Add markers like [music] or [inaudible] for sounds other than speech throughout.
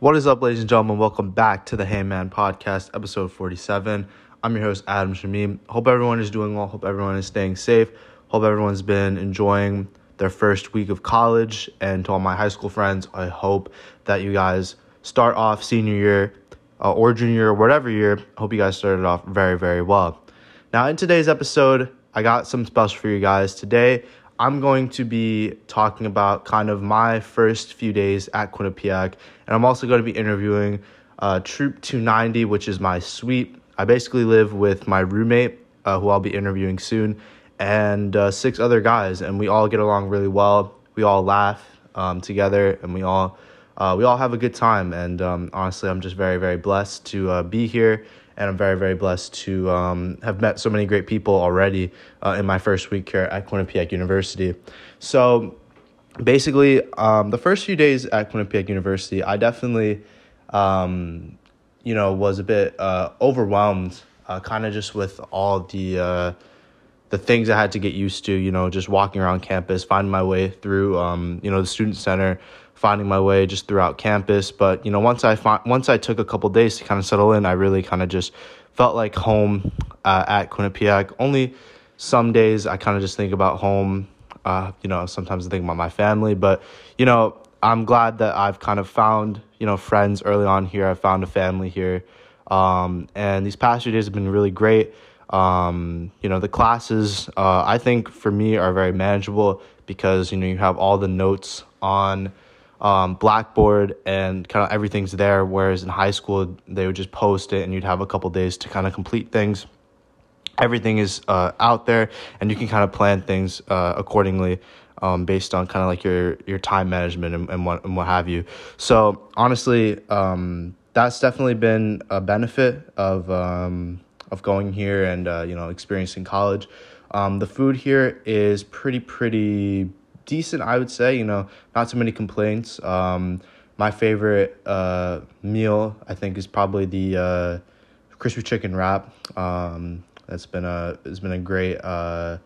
What is up, ladies and gentlemen? Welcome back to the Hey Man Podcast, episode 47. I'm your host, Adam Shamim. Hope everyone is doing well. Hope everyone is staying safe. Hope everyone's been enjoying their first week of college. And to all my high school friends, I hope that you guys start off senior year uh, or junior year, whatever year. Hope you guys started off very, very well. Now, in today's episode, I got some special for you guys. Today, I'm going to be talking about kind of my first few days at Quinnipiac, and I'm also going to be interviewing uh, Troup 290, which is my suite. I basically live with my roommate, uh, who I'll be interviewing soon, and uh, six other guys, and we all get along really well. We all laugh um, together, and we all uh, we all have a good time. And um, honestly, I'm just very very blessed to uh, be here and I'm very, very blessed to um, have met so many great people already uh, in my first week here at Quinnipiac University. So, basically, um, the first few days at Quinnipiac University, I definitely, um, you know, was a bit uh, overwhelmed, uh, kind of just with all the uh, the things I had to get used to. You know, just walking around campus, finding my way through, um, you know, the student center finding my way just throughout campus. But you know, once I fi- once I took a couple days to kind of settle in, I really kind of just felt like home uh, at Quinnipiac. Only some days I kind of just think about home. Uh, you know, sometimes I think about my family, but you know, I'm glad that I've kind of found you know friends early on here. I found a family here, um, and these past few days have been really great. Um, you know, the classes uh, I think for me are very manageable because you know you have all the notes on um, Blackboard and kind of everything's there. Whereas in high school, they would just post it and you'd have a couple days to kind of complete things. Everything is uh, out there and you can kind of plan things uh, accordingly um, based on kind of like your, your time management and, and, what, and what have you. So honestly, um, that's definitely been a benefit of, um, of going here and, uh, you know, experiencing college. Um, the food here is pretty, pretty decent, I would say. You know, not too many complaints. Um, my favorite uh, meal, I think, is probably the uh, crispy chicken wrap. Um, that's been a it's been a great uh,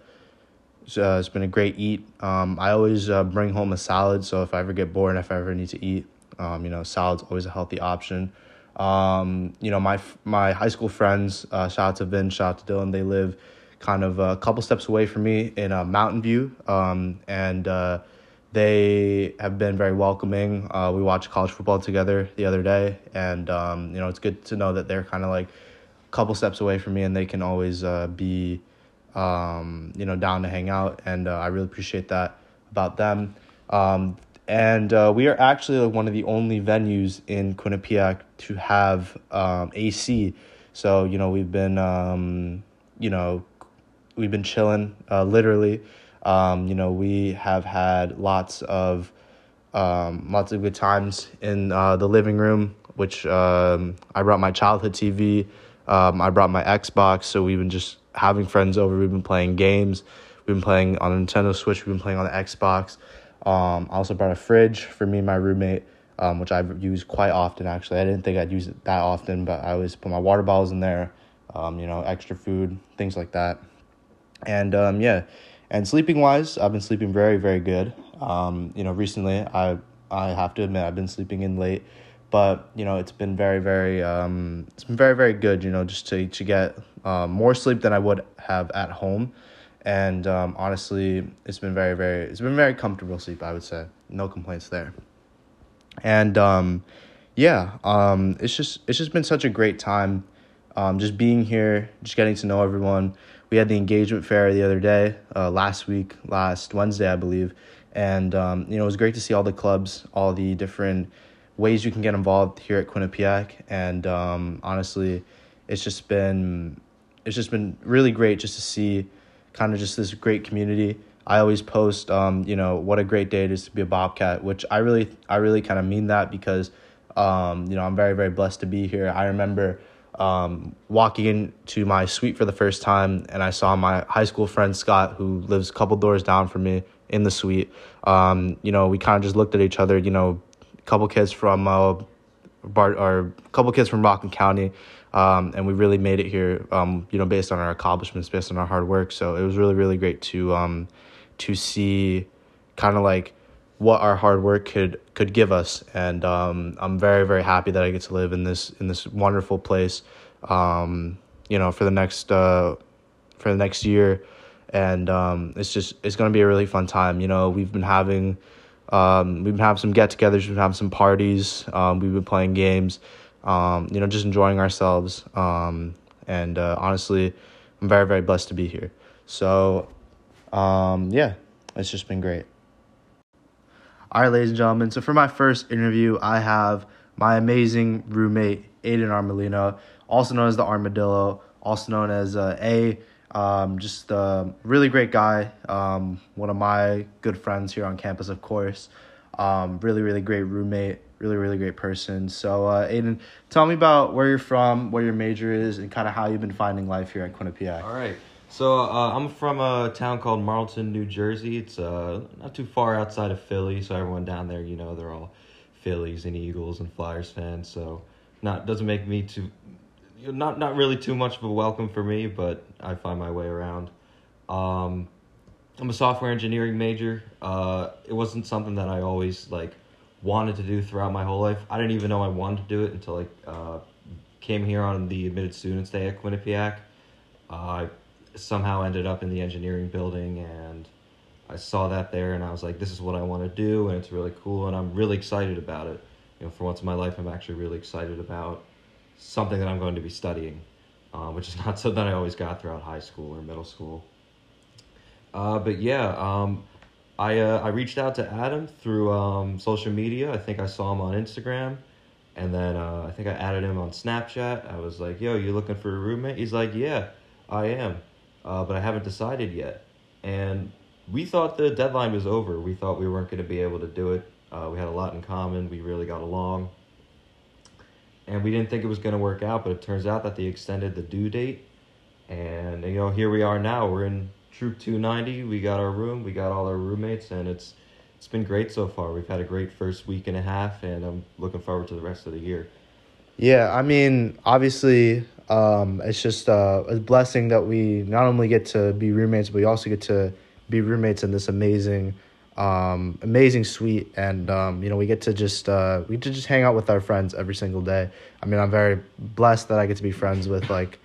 uh, it's been a great eat. Um, I always uh, bring home a salad, so if I ever get bored, if I ever need to eat, um, you know, salad's always a healthy option. Um, you know, my my high school friends, uh, shout out to Vin, shout out to Dylan, they live kind of a couple steps away from me in uh, Mountain View, um, and uh, they have been very welcoming. Uh, we watched college football together the other day, and um, you know it's good to know that they're kind of like a couple steps away from me, and they can always uh, be um, you know down to hang out, and uh, I really appreciate that about them. Um, and uh, we are actually like one of the only venues in Quinnipiac to have um, AC. So you know we've been um, you know we've been chilling, uh, literally. Um, you know, we have had lots of um, lots of good times in uh, the living room, which um, I brought my childhood TV. Um, I brought my Xbox, so we've been just having friends over. We've been playing games. We've been playing on a Nintendo Switch. We've been playing on the Xbox. Um, I also brought a fridge for me and my roommate, um, which I've used quite often. Actually, I didn't think I'd use it that often, but I always put my water bottles in there. Um, you know, extra food, things like that. And um, yeah, and sleeping wise, I've been sleeping very, very good. Um, you know, recently I I have to admit I've been sleeping in late, but you know it's been very, very um, it's been very, very good. You know, just to to get uh, more sleep than I would have at home, and um, honestly, it's been very, very it's been very comfortable sleep. I would say no complaints there, and um, yeah, um, it's just it's just been such a great time, um, just being here, just getting to know everyone we had the engagement fair the other day, uh, last week, last Wednesday, I believe, and um, you know it was great to see all the clubs, all the different ways you can get involved here at Quinnipiac, and um, honestly, it's just been it's just been really great just to see kind of just this great community. I always post, um, you know, what a great day it is to be a Bobcat, which I really, I really kind of mean that because, um, you know, I'm very, very blessed to be here. I remember um, walking into my suite for the first time, and I saw my high school friend Scott, who lives a couple doors down from me in the suite. Um, you know, we kind of just looked at each other. You know, a couple kids from uh, Bart or a couple kids from Rockland County, um, and we really made it here. Um, you know, based on our accomplishments, based on our hard work. So it was really, really great to um, to see, kind of like what our hard work could could give us. And um, I'm very very happy that I get to live in this in this wonderful place. Um, you know, for the next uh, for the next year, and um, it's just it's gonna be a really fun time. You know, we've been having um, we've been having some get-togethers, we've been having some parties, um, we've been playing games, um, you know, just enjoying ourselves. Um, and uh, honestly, I'm very very blessed to be here. So, um, yeah, it's just been great. All right, ladies and gentlemen. So for my first interview, I have my amazing roommate Aiden Armelino, also known as the Armadillo, also known as uh, A. Um, just a really great guy. Um, one of my good friends here on campus, of course. Um, really, really great roommate. Really, really great person. So, uh, Aiden, tell me about where you're from, what your major is, and kind of how you've been finding life here at Quinnipiac. All right. So uh, I'm from a town called Marlton, New Jersey. It's uh, not too far outside of Philly, so everyone down there, you know, they're all Phillies and Eagles and Flyers fans. So not doesn't make me too, not not really too much of a welcome for me, but I find my way around. Um, I'm a software engineering major. Uh, it wasn't something that I always like wanted to do throughout my whole life. I didn't even know I wanted to do it until I uh, came here on the admitted students day at Quinnipiac. Uh, somehow ended up in the engineering building and I saw that there and I was like, this is what I want to do and it's really cool and I'm really excited about it. You know, for once in my life, I'm actually really excited about something that I'm going to be studying, uh, which is [laughs] not something I always got throughout high school or middle school. Uh, but yeah, um, I uh, I reached out to Adam through um, social media. I think I saw him on Instagram, and then uh, I think I added him on Snapchat. I was like, "Yo, you looking for a roommate?" He's like, "Yeah, I am." Uh, but I haven't decided yet. And we thought the deadline was over. We thought we weren't going to be able to do it. Uh, we had a lot in common. We really got along. And we didn't think it was going to work out, but it turns out that they extended the due date. And, you know, here we are now. We're in Troup 290. We got our room. We got all our roommates, and it's it's been great so far. We've had a great first week and a half, and I'm looking forward to the rest of the year. Yeah, I mean, obviously, um, it's just uh, a blessing that we not only get to be roommates, but we also get to be roommates in this amazing, um, amazing suite, and um, you know we get to just uh, we get to just hang out with our friends every single day. I mean, I'm very blessed that I get to be friends with like,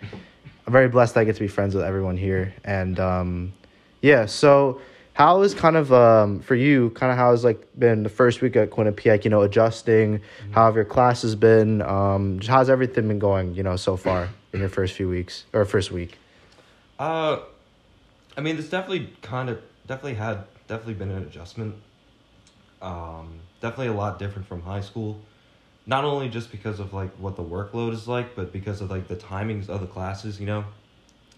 I'm very blessed that I get to be friends with everyone here, and um, yeah, so how is kind of um for you kind of how has like been the first week at Quinnipiac you know adjusting? Mm-hmm. how have your classes been? Um how's everything been going you know so far in your first few weeks or first week? Uh I mean it's definitely kind of definitely had definitely been an adjustment. Um definitely a lot different from high school. Not only just because of like what the workload is like but because of like the timings of the classes you know?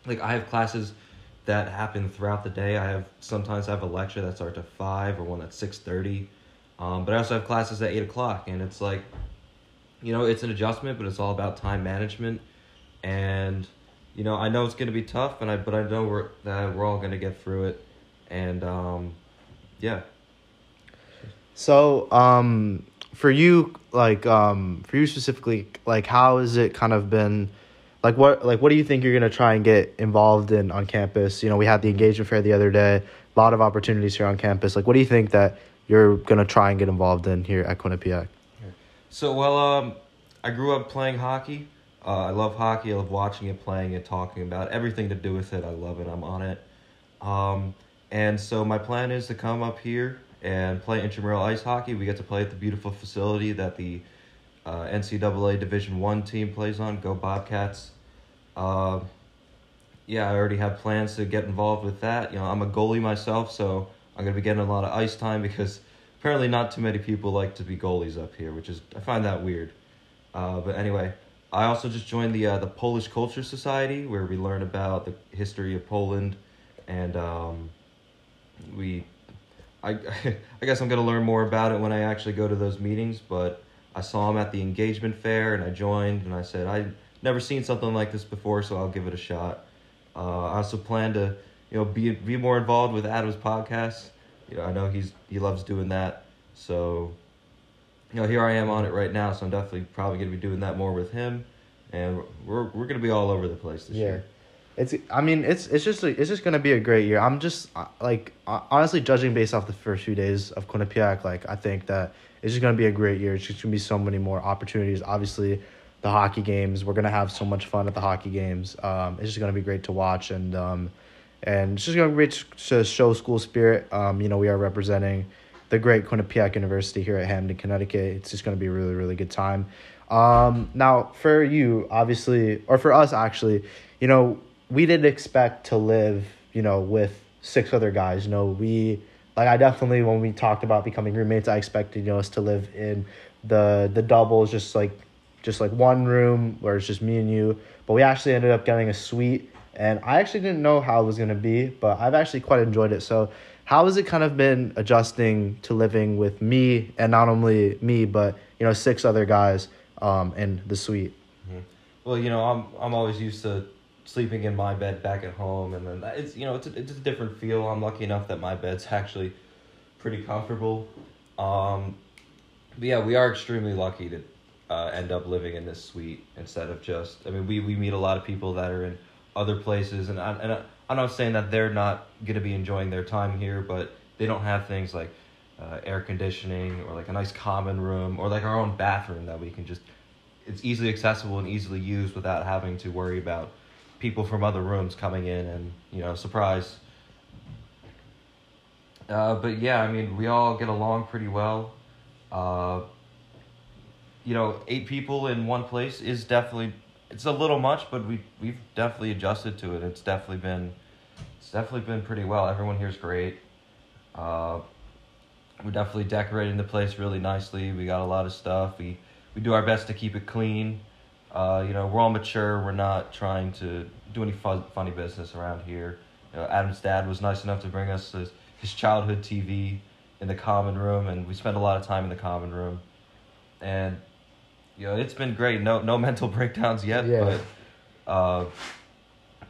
Like I have classes that happen throughout the day. I have sometimes I have a lecture that starts at five or one at six thirty, um, but I also have classes at eight o'clock, and it's like, you know, it's an adjustment, but it's all about time management, and you know, I know it's gonna be tough, and I but I know we're that we're all gonna get through it, and um, yeah. So, um, for you, like, um, for you specifically, like, how has it kind of been? Like what like what do you think you're gonna try and get involved in on campus? You know, we had the engagement fair the other day, a lot of opportunities here on campus. Like, what do you think that you're gonna try and get involved in here at Quinnipiac? So well, um, I grew up playing hockey. Uh, I love hockey. I love watching it, playing it, talking about it. everything to do with it. I love it. I'm on it. Um, and so my plan is to come up here and play intramural ice hockey. We get to play at the beautiful facility that the uh, NCAA Division One team plays on. Go Bobcats! Uh, yeah, I already have plans to get involved with that. You know, I'm a goalie myself, so I'm gonna be getting a lot of ice time because apparently not too many people like to be goalies up here, which is I find that weird. Uh, but anyway, I also just joined the uh, the Polish Culture Society where we learn about the history of Poland, and um, we, I, [laughs] I guess I'm gonna learn more about it when I actually go to those meetings, but. I saw him at the engagement fair and I joined and I said I never seen something like this before, so I'll give it a shot. Uh, I also plan to you know be be more involved with Adam's podcast. You know I know he's he loves doing that, so you know here I am on it right now. So I'm definitely probably gonna be doing that more with him, and we're we're gonna be all over the place this yeah. year. It's. I mean, it's it's just it's just gonna be a great year. I'm just uh, like uh, honestly judging based off the first few days of Quinnipiac. Like I think that it's just gonna be a great year. It's just gonna be so many more opportunities. Obviously, the hockey games. We're gonna have so much fun at the hockey games. Um, it's just gonna be great to watch and um, and it's just gonna be great to show school spirit. Um, you know, we are representing the great Quinnipiac University here at Hamden, Connecticut. It's just gonna be a really really good time. Um, now for you, obviously, or for us actually, you know, we didn't expect to live, you know, with six other guys. You know, we like I definitely when we talked about becoming roommates, I expected you know us to live in the the doubles, just like just like one room where it's just me and you. But we actually ended up getting a suite, and I actually didn't know how it was gonna be, but I've actually quite enjoyed it. So, how has it kind of been adjusting to living with me and not only me, but you know six other guys um, in the suite? Mm-hmm. Well, you know, I'm I'm always used to sleeping in my bed back at home, and then it's you know it's a, it's a different feel. I'm lucky enough that my bed's actually pretty comfortable. Um, but yeah, we are extremely lucky to uh, end up living in this suite instead of just. I mean, we we meet a lot of people that are in other places, and I, and I, I'm not saying that they're not gonna be enjoying their time here, but they don't have things like uh, air conditioning or like a nice common room or like our own bathroom that we can just. It's easily accessible and easily used without having to worry about people from other rooms coming in and you know surprise. Uh, but yeah, I mean, we all get along pretty well. Uh, you know, eight people in one place is definitely it's a little much, but we we've definitely adjusted to it. It's definitely been it's definitely been pretty well. Everyone here's great. Uh, we're definitely decorating the place really nicely. We got a lot of stuff. We we do our best to keep it clean. Uh, you know, we're all mature. We're not trying to do any fun, funny business around here. You know, Adam's dad was nice enough to bring us his, his childhood TV in the common room, and we spent a lot of time in the common room. And you know, it's been great. No no [laughs] mental breakdowns yet, yeah. but uh,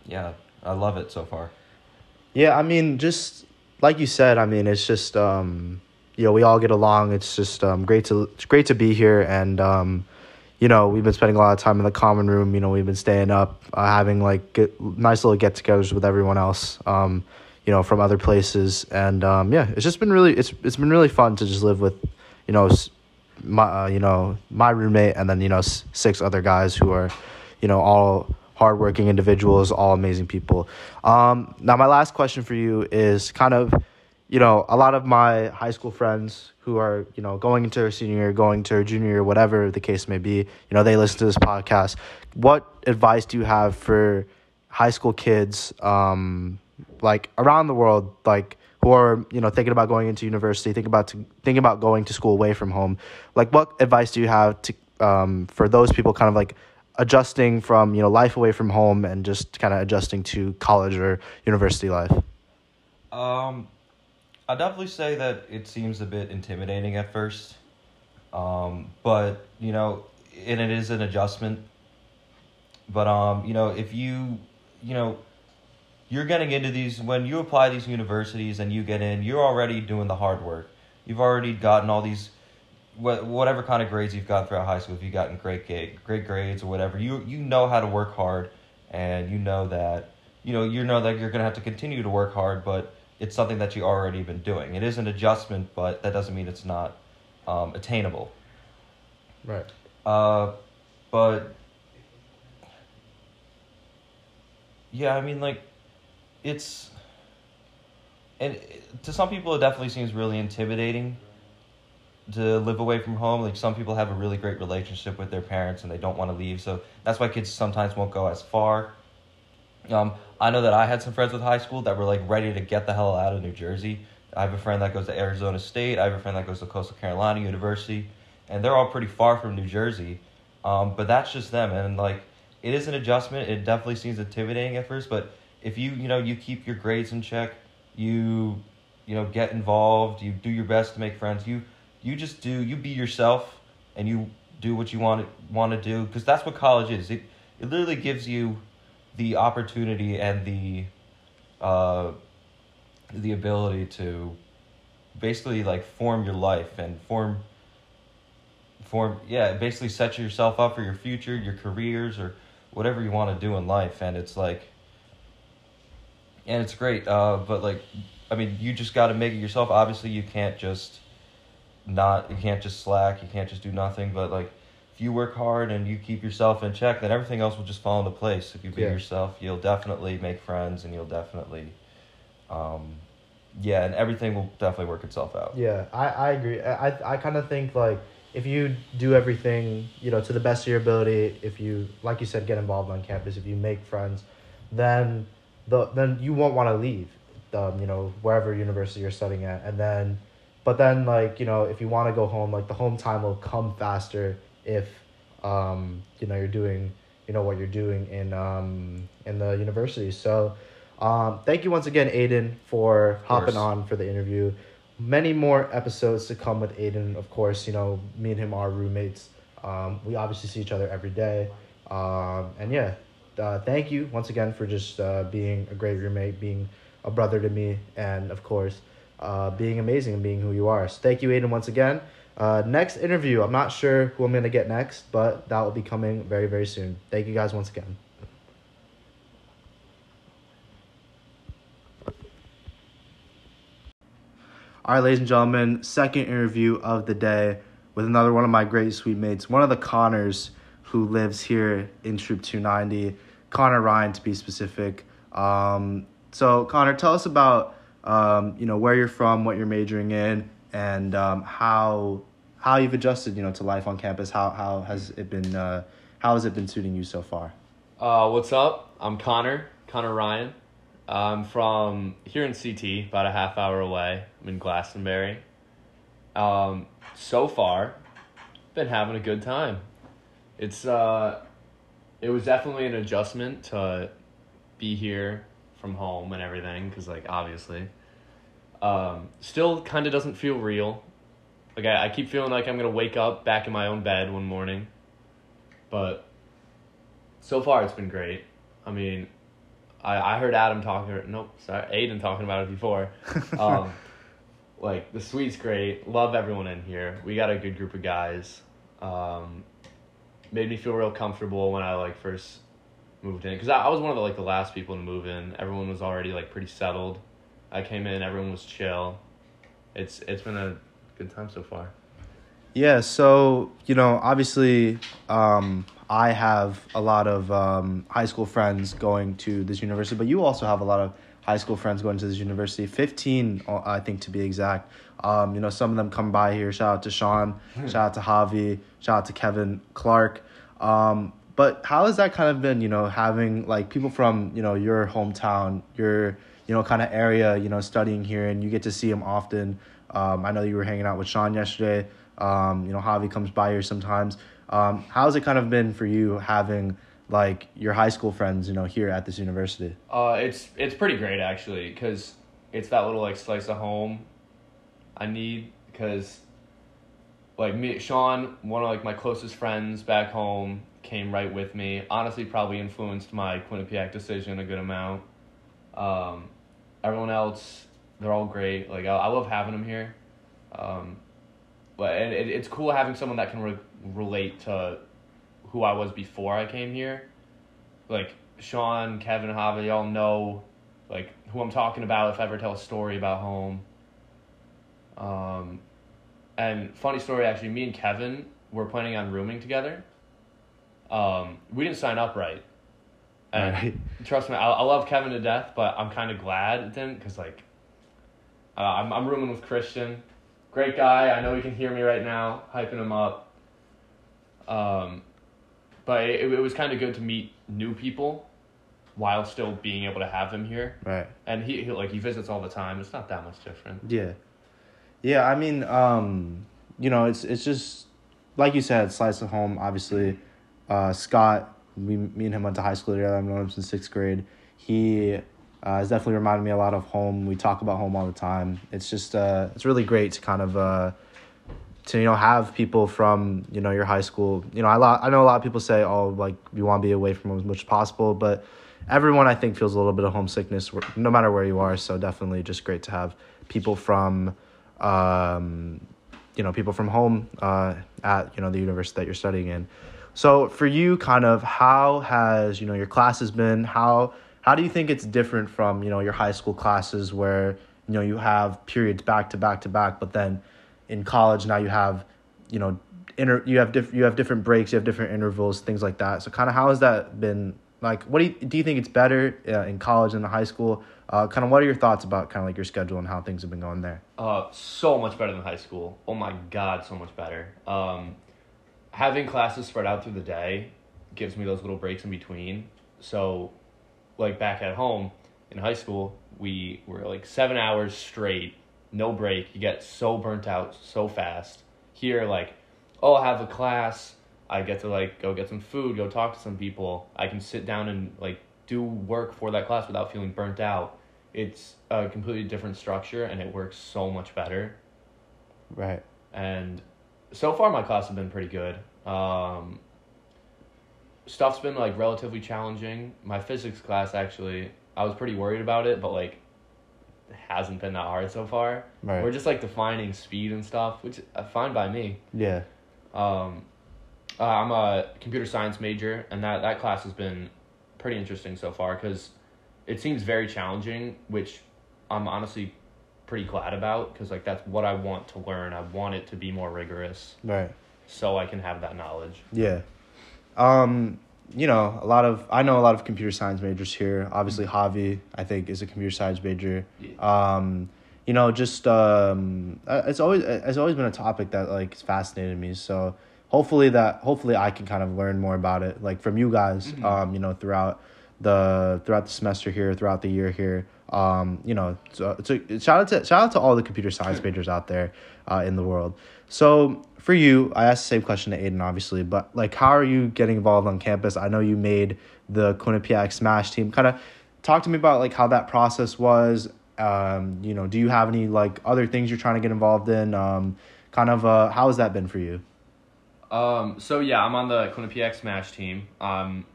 yeah, I love it so far. Yeah, I mean, just like you said, I mean, it's just um, you know, we all get along. It's just um, great to it's great to be here, and um, you know, we've been spending a lot of time in the common room. You know, we've been staying up, uh, having like get, nice little get-togethers with everyone else. Um, you know, from other places, and um, yeah, it's just been really it's it's been really fun to just live with, you know, my uh, you know my roommate and then you know s- six other guys who are, you know, all hardworking individuals, all amazing people. Um, now, my last question for you is kind of you know, a lot of my high school friends who are, you know, going into their senior year, going to their junior year, whatever the case may be, you know, they listen to this podcast. What advice do you have for high school kids, um, like around the world, like who are, you know, thinking about going into university, thinking about to, thinking about going to school away from home? Like, what advice do you have to um, for those people, kind of like adjusting from, you know, life away from home and just kind of adjusting to college or university life? Um I definitely say that it seems a bit intimidating at first, um, but you know, and it is an adjustment. But um, you know, if you, you know, you're getting into these when you apply these universities and you get in, you're already doing the hard work. You've already gotten all these, whatever kind of grades you've got throughout high school. If you've gotten great great grades or whatever, you you know how to work hard, and you know that you know you know that you're gonna have to continue to work hard, but it's something that you already been doing. It is an adjustment, but that doesn't mean it's not um, attainable. Right. Uh, but yeah, I mean, like, it's and to some people it definitely seems really intimidating to live away from home. Like some people have a really great relationship with their parents and they don't want to leave, so that's why kids sometimes won't go as far. Um, I know that I had some friends with high school that were like ready to get the hell out of New Jersey. I have a friend that goes to Arizona State. I have a friend that goes to Coastal Carolina University, and they're all pretty far from New Jersey. Um, but that's just them, and like it is an adjustment. It definitely seems intimidating at first, but if you you know you keep your grades in check, you you know get involved, you do your best to make friends. You you just do you be yourself, and you do what you want to want to do because that's what college is. It it literally gives you the opportunity and the uh, the ability to basically like form your life and form form yeah basically set yourself up for your future your careers or whatever you want to do in life and it's like and it's great. Uh, but like, I mean, you just got to make it yourself. Obviously, you can't just not. You can't just slack. You can't just do nothing. But like, if you work hard and you keep yourself in check, then everything else will just fall into place. If you be Yeah. yourself, you'll definitely make friends, and you'll definitely, um, yeah, and everything will definitely work itself out. Yeah, I, I agree. I, I, I kind of think like if you do everything, you know, to the best of your ability, if you, like you said, get involved on campus, if you make friends, then the then you won't want to leave, um, you know, wherever university you're studying at, and then, but then like you know, if you want to go home, like the home time will come faster if, um, you know, you're doing, you know, what you're doing in um in the university. So. Um, thank you once again, Aiden, for hopping on for the interview many more episodes to come with Aiden. Of course, you know, me and him are roommates. Um, we obviously see each other every day. Um, and yeah, uh, thank you once again for just uh, being a great roommate, being a brother to me, and of course, uh, being amazing and being who you are. So thank you, Aiden, once again. Uh, next interview, I'm not sure who I'm going to get next, but that will be coming very, very soon. Thank you guys once again. All right, ladies and gentlemen, second interview of the day with another one of my great suite mates, one of the Connors who lives here in Troup 290, Connor Ryan to be specific. Um, so, Connor, tell us about um, you know where you're from, what you're majoring in, and um, how how you've adjusted you know to life on campus. How how has it been? Uh, how has it been suiting you so far? Uh, what's up? I'm Connor, Connor Ryan. I'm from here in CT, about a half hour away. I'm in Glastonbury. Um, so far, been having a good time. It's uh, it was definitely an adjustment to be here from home and everything, because like obviously, um, still kind of doesn't feel real. Like I, I keep feeling like I'm gonna wake up back in my own bed one morning, but so far it's been great. I mean, I, I heard Adam talking. Nope, sorry, Aiden talking about it before. [laughs] Um, like the suite's great. Love everyone in here. We got a good group of guys. Um, made me feel real comfortable when I like first moved in because I, I was one of the like the last people to move in. Everyone was already like pretty settled. I came in, everyone was chill. It's it's been a good time so far. Yeah, so you know, obviously, um, I have a lot of um, high school friends going to this university, but you also have a lot of high school friends going to this university. Fifteen, uh, I think, to be exact. Um, you know, some of them come by here. Shout out to Sean. shout out to Javi. Shout out to Kevin Clark. Um, but how has that kind of been? You know, having like people from you know your hometown, your you know kind of area, you know, studying here, and you get to see them often. Um, I know you were hanging out with Sean yesterday. Um, you know, Javi comes by here sometimes. Um, how's it kind of been for you having like your high school friends, you know, here at this university? Uh, it's it's pretty great actually, cause it's that little like slice of home I need, cause like me, Sean, one of like my closest friends back home, came right with me. Honestly, probably influenced my Quinnipiac decision a good amount. Um, everyone else, they're all great. Like I, I love having them here. Um, but and it, it's cool having someone that can re- relate to who I was before I came here. Like Sean, Kevin, Javi, they all know like who I'm talking about if I ever tell a story about home. Um, and funny story, actually, me and Kevin were planning on rooming together. Um, we didn't sign up right. And Right. trust me, I, I love Kevin to death, but I'm kind of glad it didn't because like, uh, I'm I'm rooming with Christian, great guy. I know he can hear me right now, hyping him up. Um, but it, it was kind of good to meet new people, while still being able to have them here. Right. And he, he like he visits all the time. It's not that much different. Yeah. Yeah, I mean, um, you know, it's it's just like you said, slice of home. Obviously, uh, Scott, we me and him went to high school together. I've known him since sixth grade. He uh, has definitely reminded me a lot of home. We talk about home all the time. It's just uh, it's really great to kind of uh, to you know have people from you know your high school. You know, I lot I know a lot of people say, oh, like you want to be away from as much as possible, but everyone I think feels a little bit of homesickness, no matter where you are. So definitely just great to have people from um, you know, people from home uh, at you know the university that you're studying in. So for you, kind of, how has you know your classes been? How how do you think it's different from you know your high school classes where you know you have periods back to back to back, but then in college now you have you know inter you have diff- you have different breaks, you have different intervals, things like that. So kind of how has that been? Like, what do you do? You think it's better uh, in college than the high school? Uh, kind of what are your thoughts about kind of like your schedule and how things have been going there? Uh, so much better than high school. Oh my god, so much better. Um, having classes spread out through the day gives me those little breaks in between. So, like back at home in high school, we were like seven hours straight, no break. You get so burnt out so fast. Here, like, oh, I have a class. I get to like go get some food, go talk to some people. I can sit down and like do work for that class without feeling burnt out. It's a completely different structure and it works so much better. Right. And so far, my class have been pretty good. Um, stuff's been like relatively challenging. My physics class actually, I was pretty worried about it, but like, it hasn't been that hard so far. Right. We're just like defining speed and stuff, which uh, fine by me. Yeah. Um, uh, I'm a computer science major, and that that class has been pretty interesting so far because it seems very challenging, which I'm honestly pretty glad about because like that's what I want to learn. I want it to be more rigorous Right. so I can have that knowledge. Yeah. Um, you know, a lot of I know a lot of computer science majors here. Obviously, Javi, I think, is a computer science major. Um, you know, just um, uh, it's always it's always been a topic that like has fascinated me. So hopefully that hopefully I can kind of learn more about it, like from you guys. Um, you know, throughout the throughout the semester here, throughout the year here. Um, you know, so, so shout out to shout out to all the computer science majors out there uh, in the world. So for you, I asked the same question to Aiden, obviously, but like, how are you getting involved on campus? I know you made the Quinnipiac Smash team. Kind of talk to me about like how that process was. Um, you know, do you have any like other things you're trying to get involved in? Um, kind of, uh, how has that been for you? Um, so yeah, I'm on the Quinnipiac Smash team. Um,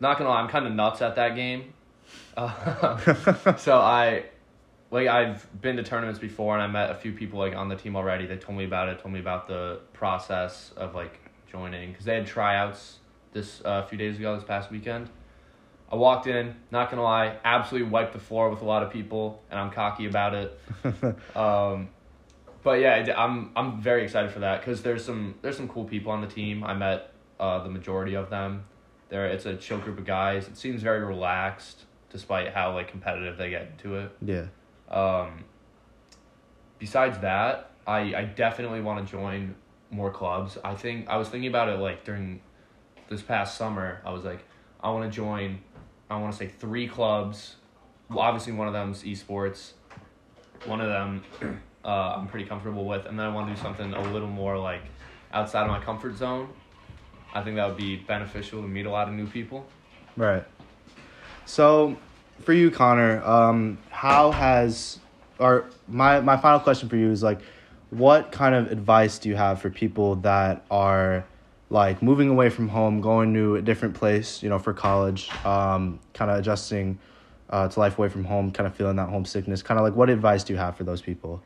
not gonna lie, I'm kind of nuts at that game. Uh, [laughs] [laughs] so I, like, I've been to tournaments before, and I met a few people like on the team already. They told me about it, told me about the process of like joining because they had tryouts this uh, a few days ago, this past weekend. I walked in, not gonna lie, absolutely wiped the floor with a lot of people, and I'm cocky about it. [laughs] um, but yeah, I'm I'm very excited for that because there's some there's some cool people on the team. I met uh, the majority of them. There, it's a chill group of guys. It seems very relaxed, despite how like competitive they get into it. Yeah. Um, besides that, I I definitely want to join more clubs. I think I was thinking about it like during this past summer. I was like, I want to join. I want to say three clubs. Well, obviously one of them's esports. One of them [clears throat] uh, I'm pretty comfortable with, and then I want to do something a little more like outside of my comfort zone. I think that would be beneficial to meet a lot of new people. Right. So, for you, Connor, um, how has or my my final question for you is like, what kind of advice do you have for people that are like moving away from home, going to a different place, you know, for college, um, kind of adjusting uh, to life away from home, kind of feeling that homesickness, kind of like what advice do you have for those people?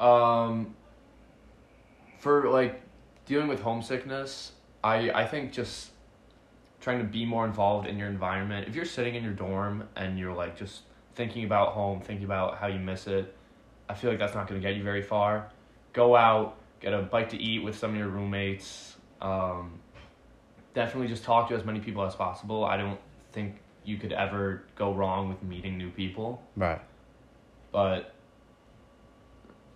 Um, for like dealing with homesickness, I I think just trying to be more involved in your environment. If you're sitting in your dorm and you're like just thinking about home, thinking about how you miss it, I feel like that's not going to get you very far. Go out, get a bite to eat with some of your roommates. Um, definitely just talk to as many people as possible. I don't think you could ever go wrong with meeting new people, Right. but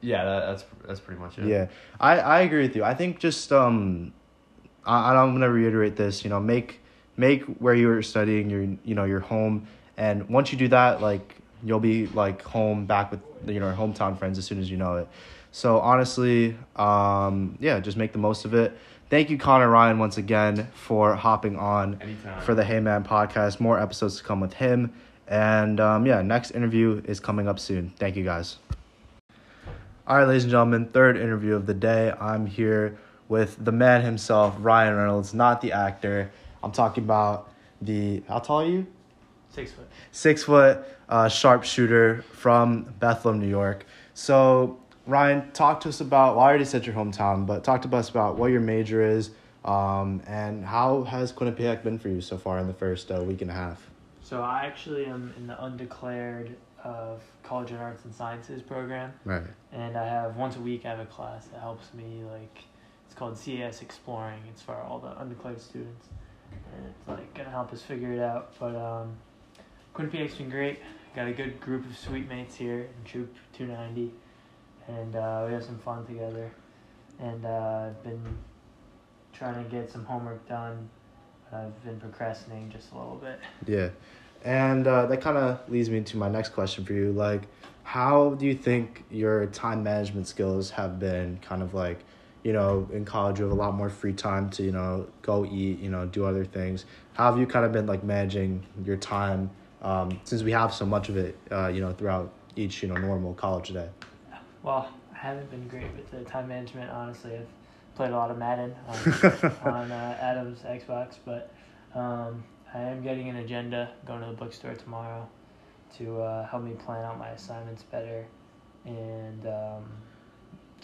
yeah, that, that's that's pretty much it. Yeah, I, I agree with you. I think just um, I I'm gonna reiterate this. You know, make make where you're studying your you know your home, and once you do that, like you'll be like home back with you know your hometown friends as soon as you know it. So honestly, um, yeah, just make the most of it. Thank you, Connor Ryan, once again for hopping on Anytime. for the Hey Man podcast. More episodes to come with him, and um, yeah, next interview is coming up soon. Thank you, guys. All right, ladies and gentlemen, third interview of the day. I'm here with the man himself, Ryan Reynolds, not the actor. I'm talking about the, how tall are you? Six foot. Six foot uh, sharpshooter from Bethlehem, New York. So, Ryan, talk to us about, well, I already said your hometown, but talk to us about what your major is um, and how has Quinnipiac been for you so far in the first uh, week and a half? So I actually am in the undeclared of College of Arts and Sciences program, Right. and I have once a week I have a class that helps me like it's called CAS Exploring. It's for all the undeclared students, it's like gonna help us figure it out. But um, Quinnipiac's been great. Got a good group of suite mates here in Troup 290, and uh, we have some fun together. And uh, I've been trying to get some homework done. I've been procrastinating just a little bit. Yeah. And uh, that kind of leads me into my next question for you. Like, how do you think your time management skills have been kind of like, you know, in college, you have a lot more free time to, you know, go eat, you know, do other things. How have you kind of been like managing your time um, since we have so much of it, uh, you know, throughout each, you know, normal college day? Well, I haven't been great with the time management, honestly. I've played a lot of Madden [laughs] on, on uh, Adam's Xbox, but um, I am getting an agenda, going to the bookstore tomorrow to uh, help me plan out my assignments better. And um,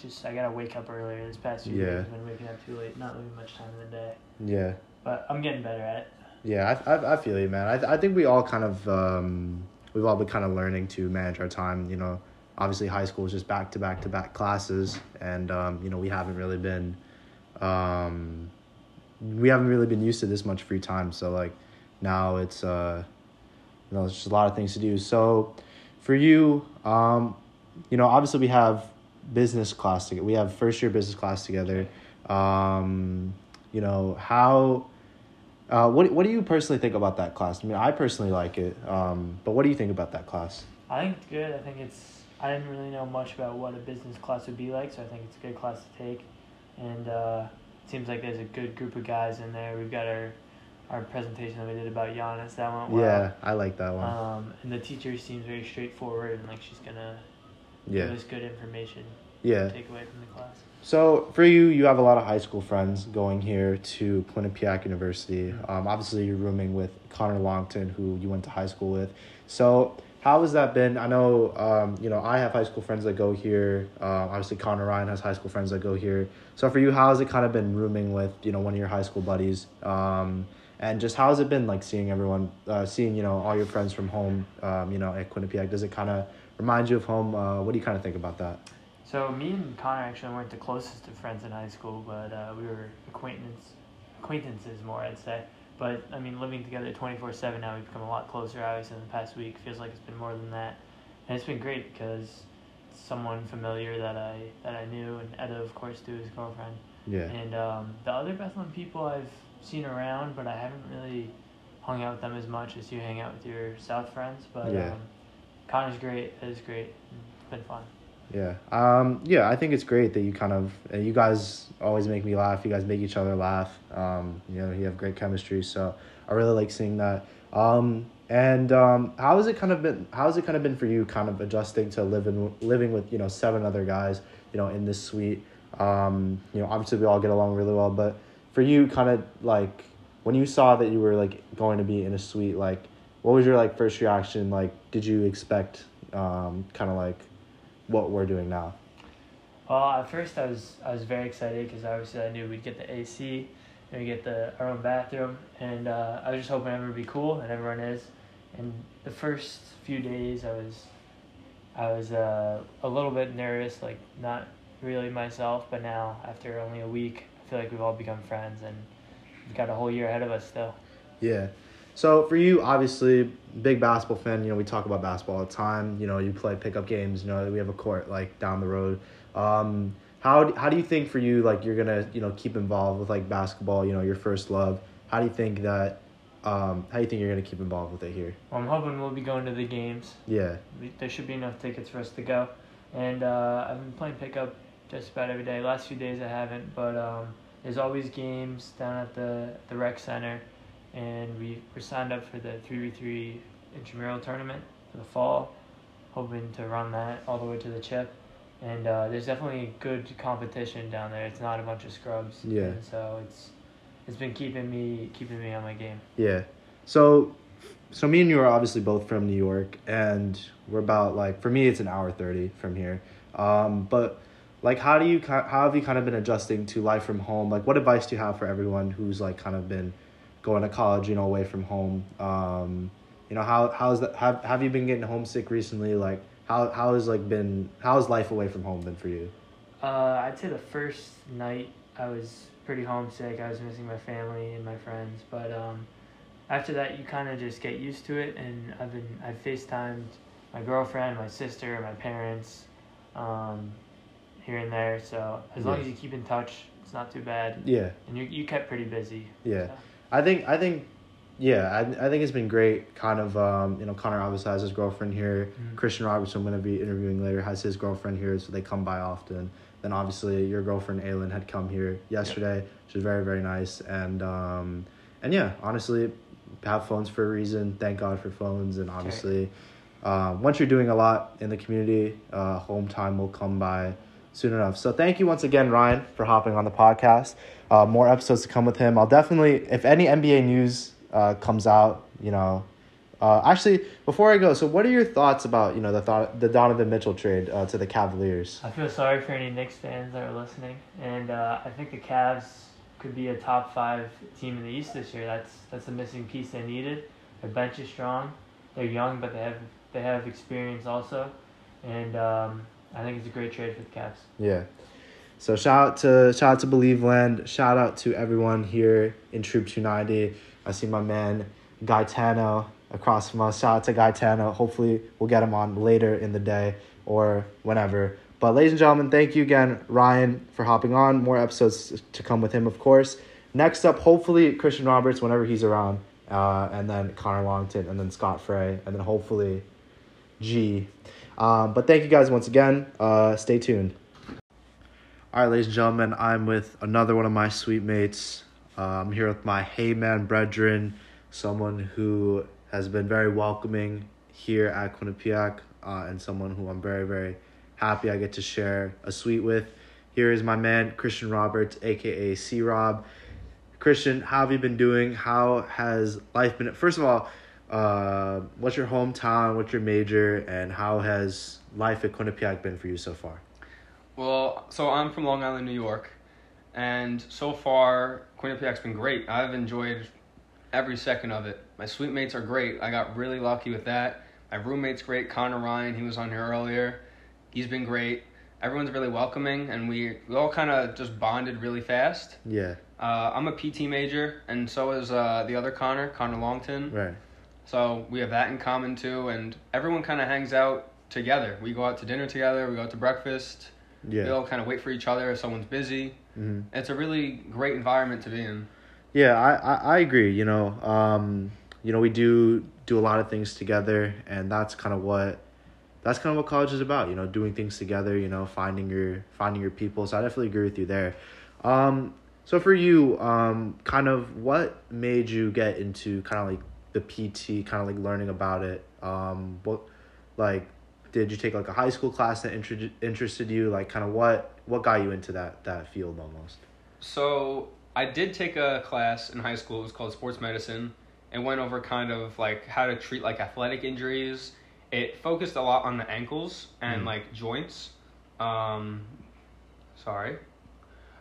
just, I got to wake up earlier. This past few Yeah. days, I've been waking up too late, not leaving much time in the day. Yeah. But I'm getting better at it. Yeah, I, I, I feel you, man. I, th- I think we all kind of, um, we've all been kind of learning to manage our time. You know, obviously high school is just back to back to back classes, and um, you know we haven't really been, um, we haven't really been used to this much free time. So like, now it's, uh, you know, there's just a lot of things to do. So, for you, um, you know, obviously we have business class together. We have first year business class together. Um, you know how. Uh, what what do you personally think about that class? I mean, I personally like it. Um, but what do you think about that class? I think it's good. I think it's. I didn't really know much about what a business class would be like, so I think it's a good class to take. And uh, it seems like there's a good group of guys in there. We've got our our presentation that we did about Giannis that went well. Yeah, I like that one. Um, and the teacher seems very straightforward and like she's gonna yeah, give us good information yeah. to take away from the class. So for you, you have a lot of high school friends going here to Quinnipiac University. Um, obviously, you're rooming with Connor Longton, who you went to high school with. So how has that been? I know, um, you know, I have high school friends that go here. Uh, obviously, Connor Ryan has high school friends that go here. So for you, how has it kind of been rooming with you know one of your high school buddies? Um, and just how has it been like seeing everyone, uh, seeing you know all your friends from home, um, you know, at Quinnipiac? Does it kind of remind you of home? Uh, what do you kind of think about that? So me and Connor actually weren't the closest of friends in high school, but uh, we were acquaintance acquaintances more, I'd say. But I mean, living together twenty four seven now, we've become a lot closer. Obviously, in the past week, feels like it's been more than that, and it's been great because someone familiar that I that I knew, and Etta, of course, too, his girlfriend. Yeah. And um, the other Bethlehem people I've seen around, but I haven't really hung out with them as much as you hang out with your South friends. But Yeah. um, Connor's great. Ed is great. It's been fun. Yeah. Um, yeah, I think it's great that you kind of, uh, you guys always make me laugh. You guys make each other laugh. Um, you know, you have great chemistry. So I really like seeing that. Um, and um, how has it kind of been, how has it kind of been for you kind of adjusting to living, living with, you know, seven other guys, you know, in this suite? Um, you know, obviously we all get along really well, but for you kind of like, when you saw that you were like going to be in a suite, like, what was your like first reaction? Like, did you expect, um, kind of like, what we're doing now. Well, at first I was I was very excited because obviously I knew we'd get the AC and we get the our own bathroom, and uh, I was just hoping everyone would be cool, and everyone is. And the first few days I was I was uh, a little bit nervous, like not really myself, but now after only a week, I feel like we've all become friends, and we've got a whole year ahead of us still. Yeah. So for you, obviously, big basketball fan. You know, we talk about basketball all the time. You know, you play pickup games. You know, we have a court like down the road. Um, how do, how do you think for you like you're gonna you know keep involved with like basketball? You know, your first love. How do you think that? Um, how do you think you're gonna keep involved with it here? Well, I'm hoping we'll be going to the games. Yeah. There should be enough tickets for us to go. And uh, I've been playing pickup just about every day. Last few days I haven't, but um, there's always games down at the, the rec center. And we, we're signed up for the 3v3 intramural tournament for the fall, hoping to run that all the way to the chip. And uh, there's definitely good competition down there. It's not a bunch of scrubs. Yeah. And so it's it's been keeping me keeping me on my game. Yeah. So, so me and you are obviously both from New York, and we're about like for me it's an hour thirty from here. Um, but like, how do you how have you kind of been adjusting to life from home? Like, what advice do you have for everyone who's like kind of been going to college, you know, away from home? Um, You know, how how's that? Have have you been getting homesick recently? Like, how how has like been how has life away from home been for you? Uh, I'd say the first night I was pretty homesick. I was missing my family and my friends, but um, after that you kind of just get used to it. And I've been I've FaceTimed my girlfriend, my sister, my parents, um, here and there. So as long Yeah. as you keep in touch, it's not too bad. Yeah, And you you kept pretty busy. yeah. So. I think I think yeah, I, I think it's been great. Kind of um, you know, Connor obviously has his girlfriend here. Mhm. Christian Roberts, who I'm going to be interviewing later, has his girlfriend here, so they come by often. Then obviously your girlfriend Aylin had come here yesterday. She was very very nice, and um, and yeah, honestly, have phones for a reason. Thank God for phones, and obviously, um, once you're doing a lot in the community, uh, home time will come by soon enough. So thank you once again, Ryan, for hopping on the podcast. Uh, more episodes to come with him. I'll definitely, if any NBA news uh, comes out, you know. Uh, actually, before I go, so what are your thoughts about you know the thought the Donovan Mitchell trade uh, to the Cavaliers? I feel sorry for any Knicks fans that are listening, and uh, I think the Cavs could be a top five team in the East this year. That's that's the missing piece they needed. Their bench is strong. They're young, but they have they have experience also, and um, I think it's a great trade for the Cavs. Yeah. So shout out to shout out to Believeland. Shout out to everyone here in Troup Two Ninety. I see my man Gaetano across from us. Shout out to Gaetano. Hopefully we'll get him on later in the day or whenever. But ladies and gentlemen, thank you again, Ryan, for hopping on. More episodes to come with him, of course. Next up, hopefully Christian Roberts whenever he's around, uh, and then Connor Longton, and then Scott Frey, and then hopefully G. Um, but thank you guys once again. Uh, stay tuned. All right, ladies and gentlemen, I'm with another one of my suite mates. Uh, I'm here with my Hey Man brethren, someone who has been very welcoming here at Quinnipiac, uh, and someone who I'm very, very happy I get to share a suite with. Here is my man, Christian Roberts, aka C Rob. Christian, how have you been doing? How has life been? First of all, uh, what's your hometown? What's your major? And how has life at Quinnipiac been for you so far? Well, so I'm from Long Island, New York, and so far Quinnipiac's been great. I've enjoyed every second of it. My suite mates are great. I got really lucky with that. My roommate's great, Connor Ryan. He was on here earlier. He's been great. Everyone's really welcoming, and we, we all kind of just bonded really fast. Yeah, Uh, I'm a PT major, and so is uh, the other Connor, Connor Longton. right. So we have that in common too, and everyone kind of hangs out together. We go out to dinner together. We go out to breakfast. Yeah. We all kind of wait for each other if someone's busy. hmm It's a really great environment to be in. Yeah, I, I, I agree. You know, um, you know, we do do a lot of things together, and that's kind of what that's kind of what college is about. You know, doing things together. You know, finding your finding your people. So I definitely agree with you there. Um, so for you, um, kind of what made you get into kind of like the PT, kind of like learning about it. Um, what like did you take like a high school class that inter- interested you? Like, kind of what what got you into that that field almost? So I did take a class in high school. It was called sports medicine. and went over kind of like how to treat like athletic injuries. It focused a lot on the ankles and Mm. like joints. Um, sorry.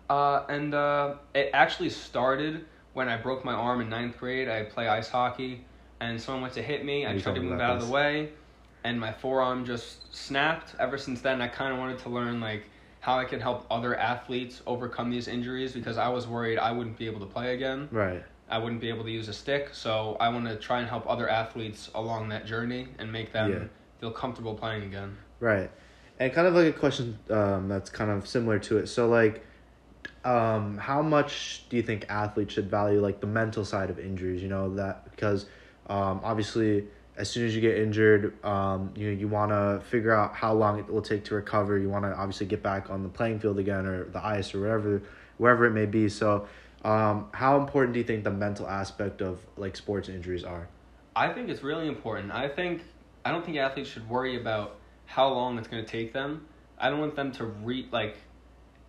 Uh, and uh, it actually started when I broke my arm in ninth grade. I play ice hockey, and someone went to hit me. I You tried to move out of the way, and my forearm just snapped. Ever since then, I kind of wanted to learn like how I could help other athletes overcome these injuries because I was worried I wouldn't be able to play again. Right. I wouldn't be able to use a stick. So I want to try and help other athletes along that journey and make them Yeah. feel comfortable playing again. Right. And kind of like a question um, that's kind of similar to it. So, like, um, how much do you think athletes should value, like, the mental side of injuries? You know, that because um, obviously, as soon as you get injured, um, you, you want to figure out how long it will take to recover. You want to obviously get back on the playing field again or the ice or wherever, wherever it may be. So, um, how important do you think the mental aspect of, like, sports injuries are? I think it's really important. I think I don't think athletes should worry about how long it's going to take them. I don't want them to re like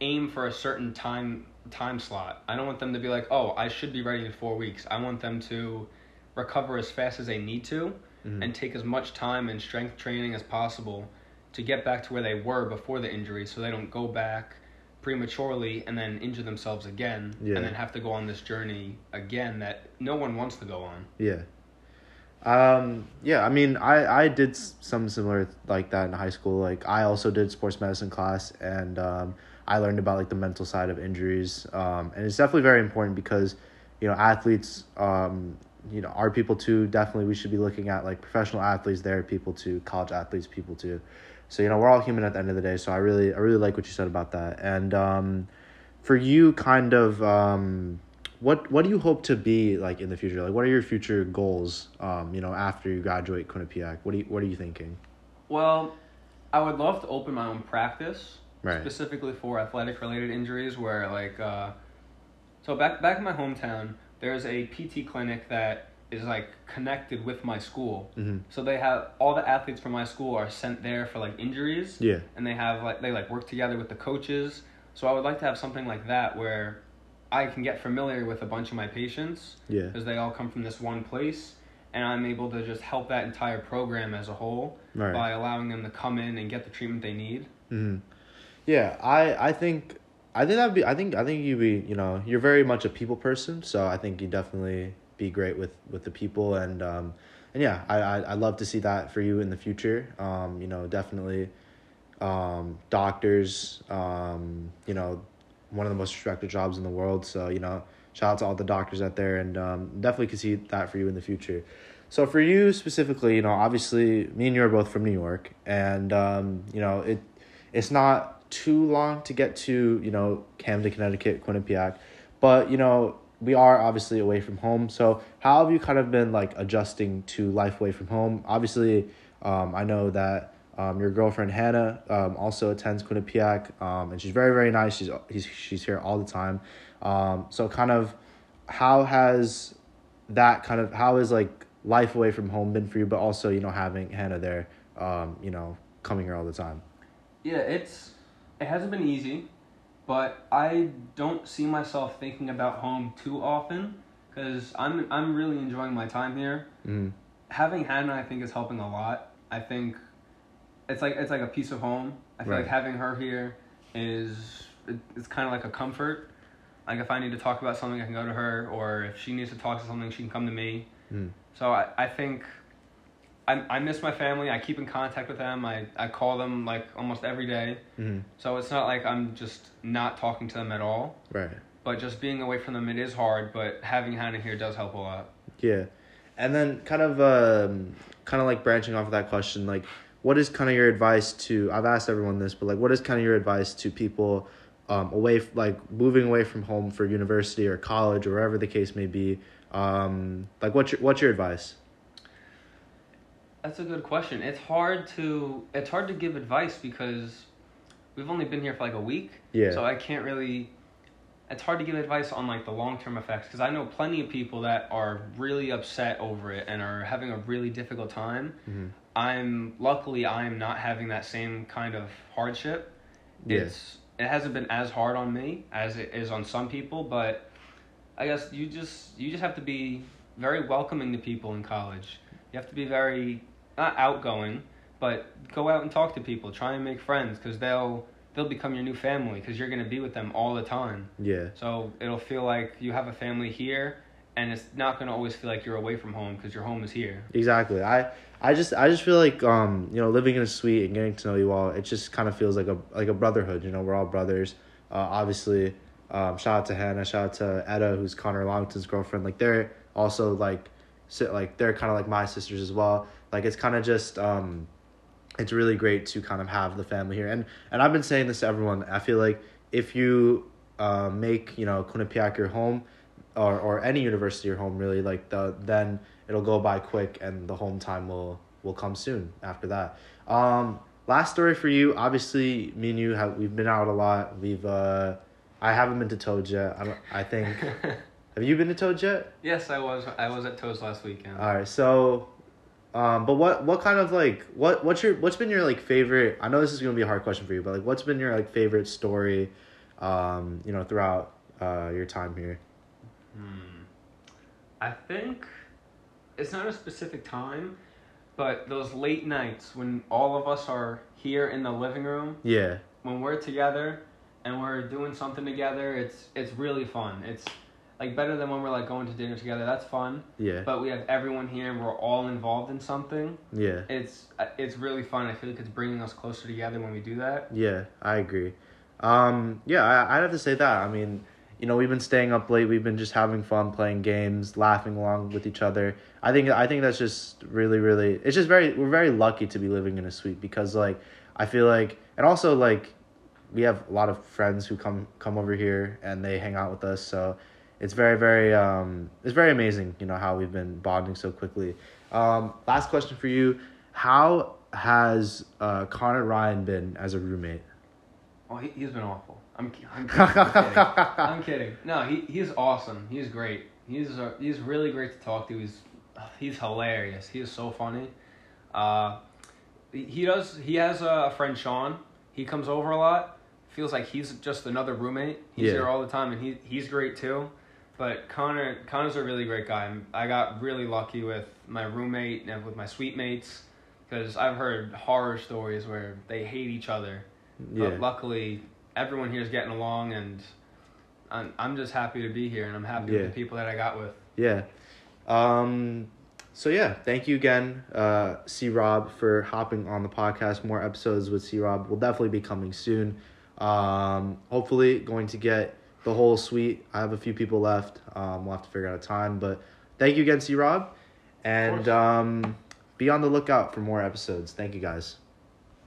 aim for a certain time time slot. I don't want them to be like, "Oh, I should be ready in 4 weeks." I want them to recover as fast as they need to Mhm. and take as much time and strength training as possible to get back to where they were before the injury so they don't go back prematurely and then injure themselves again Yeah. and then have to go on this journey again that no one wants to go on. Yeah. Um, yeah, I mean, I, I did some similar like that in high school. Like, I also did sports medicine class, and um, I learned about like the mental side of injuries. Um, and it's definitely very important because, you know, athletes, um, you know, are people too. Definitely, we should be looking at like professional athletes. They're people too. College athletes, people too. So you know, we're all human at the end of the day. So I really, I really like what you said about that. And um, for you, kind of. Um, what what do you hope to be like in the future? Like, what are your future goals? Um, you know, after you graduate Quinnipiac, what do you what are you thinking? Well, I would love to open my own practice Right. specifically for athletic related injuries where like uh so back back in my hometown there's a PT clinic that is like connected with my school. Mm-hmm. So they have all the athletes from my school are sent there for like injuries Yeah. and they have like they like work together with the coaches. So I would like to have something like that where I can get familiar with a bunch of my patients Yeah. because they all come from this one place and I'm able to just help that entire program as a whole Right. by allowing them to come in and get the treatment they need. Mm-hmm. Yeah, I I think I think that'd be I think I think you'd be you know you're very much a people person, so I think you definitely be great with with the people and um and yeah I I I'd love to see that for you in the future. Um, you know definitely, um, doctors um you know one of the most respected jobs in the world. So you know shout out to all the doctors out there and um definitely could see that for you in the future. So for you specifically, you know, obviously me and you are both from New York, and um, you know it it's not too long to get to you know Hamden, Connecticut, Quinnipiac, but you know we are obviously away from home. So how have you kind of been like adjusting to life away from home? Obviously, um, I know that um, your girlfriend Hannah um, also attends Quinnipiac, um, and she's very very nice. She's she's she's here all the time. Um, so kind of how has that kind of how is like life away from home been for you? But also you know having Hannah there, um, you know coming here all the time. Yeah, it's it hasn't been easy, but I don't see myself thinking about home too often because I'm I'm really enjoying my time here. Mm. Having Hannah, I think, is helping a lot. I think it's like it's like a piece of home. I feel Right. like having her here is it, it's kind of like a comfort. Like if I need to talk about something, I can go to her, or if she needs to talk to something, she can come to me. Mm. So I, I think I, I miss my family. I keep in contact with them. I, I call them like almost every day. Mm. So it's not like I'm just not talking to them at all. Right. But just being away from them, it is hard. But having Hannah here does help a lot. Yeah, and then kind of um, kind of like branching off of that question, like what is kind of your advice to? I've asked everyone this, but like what is kind of your advice to people um, away like moving away from home for university or college or wherever the case may be? Um, like what's your what's your advice? That's a good question. It's hard to it's hard to give advice because we've only been here for like a week. Yeah. So I can't really. It's hard to give advice on like the long term effects because I know plenty of people that are really upset over it and are having a really difficult time. Mhm. I'm luckily I am not having that same kind of hardship. It's it hasn't been as hard on me as it is on some people, but I guess you just you just have to be very welcoming to people in college. You have to be very not outgoing, but go out and talk to people. Try and make friends because they'll they'll become your new family because you're gonna be with them all the time. Yeah. So it'll feel like you have a family here, and it's not gonna always feel like you're away from home because your home is here. Exactly. I I just I just feel like um you know living in a suite and getting to know you all it just kind of feels like a like a brotherhood. You know we're all brothers. Uh, obviously, um, shout out to Hannah. Shout out to Etta, who's Connor Longton's girlfriend. Like they're also like sit like they're kind of like my sisters as well. Like it's kind of just um, it's really great to kind of have the family here. And and I've been saying this to everyone. I feel like if you uh, make you know Quinnipiac your home, or or any university your home really like the then it'll go by quick and the home time will will come soon after that. Um, last story for you. Obviously, me and you have we've been out a lot. We've uh, I haven't been to Toads yet. I don't. I think. [laughs] have you been to Toads yet? yes, I was I was at Toads last weekend. All right, so, um, but what what kind of like what what's your what's been your like favorite? I know this is gonna be a hard question for you, but like what's been your like favorite story, um, you know, throughout uh your time here? Hmm. I think it's not a specific time, but those late nights when all of us are here in the living room, Yeah, when we're together and we're doing something together, it's it's really fun. It's like better than when we're like going to dinner together. That's fun, Yeah. but we have everyone here and we're all involved in something. Yeah. It's uh, it's really fun. I feel like it's bringing us closer together when we do that. Yeah, I agree. Um, yeah, I, I'd have to say that. I mean, you know, we've been staying up late. We've been just having fun playing games, laughing along with each other. I think I think that's just really, really. It's just very. We're very lucky to be living in a suite because, like, I feel like, and also like, we have a lot of friends who come come over here and they hang out with us. So, it's very, very. Um, it's very amazing. You know how we've been bonding so quickly. Um, last question for you: How has uh, Connor Ryan been as a roommate? Oh, he, he's been awful. I'm, I'm, [laughs] kidding. I'm kidding. I'm kidding. No, he he's awesome. He's great. He's uh, he's really great to talk to. He's he's hilarious. He is so funny. Uh, he he does. He has a friend Sean. He comes over a lot. Feels like he's just another roommate. He's Yeah. here all the time, and he he's great too. But Connor Connor's a really great guy. I got really lucky with my roommate and with my suite mates because I've heard horror stories where they hate each other. Yeah. But luckily, everyone here is getting along, and I'm, I'm just happy to be here, and I'm happy Yeah. with the people that I got with. Yeah. Um, so yeah, thank you again, uh, C Rob, for hopping on the podcast. More episodes with C Rob will definitely be coming soon. Um, hopefully, going to get the whole suite. I have a few people left. Um, we'll have to figure out a time, but thank you again, C Rob, and um, be on the lookout for more episodes. Thank you guys.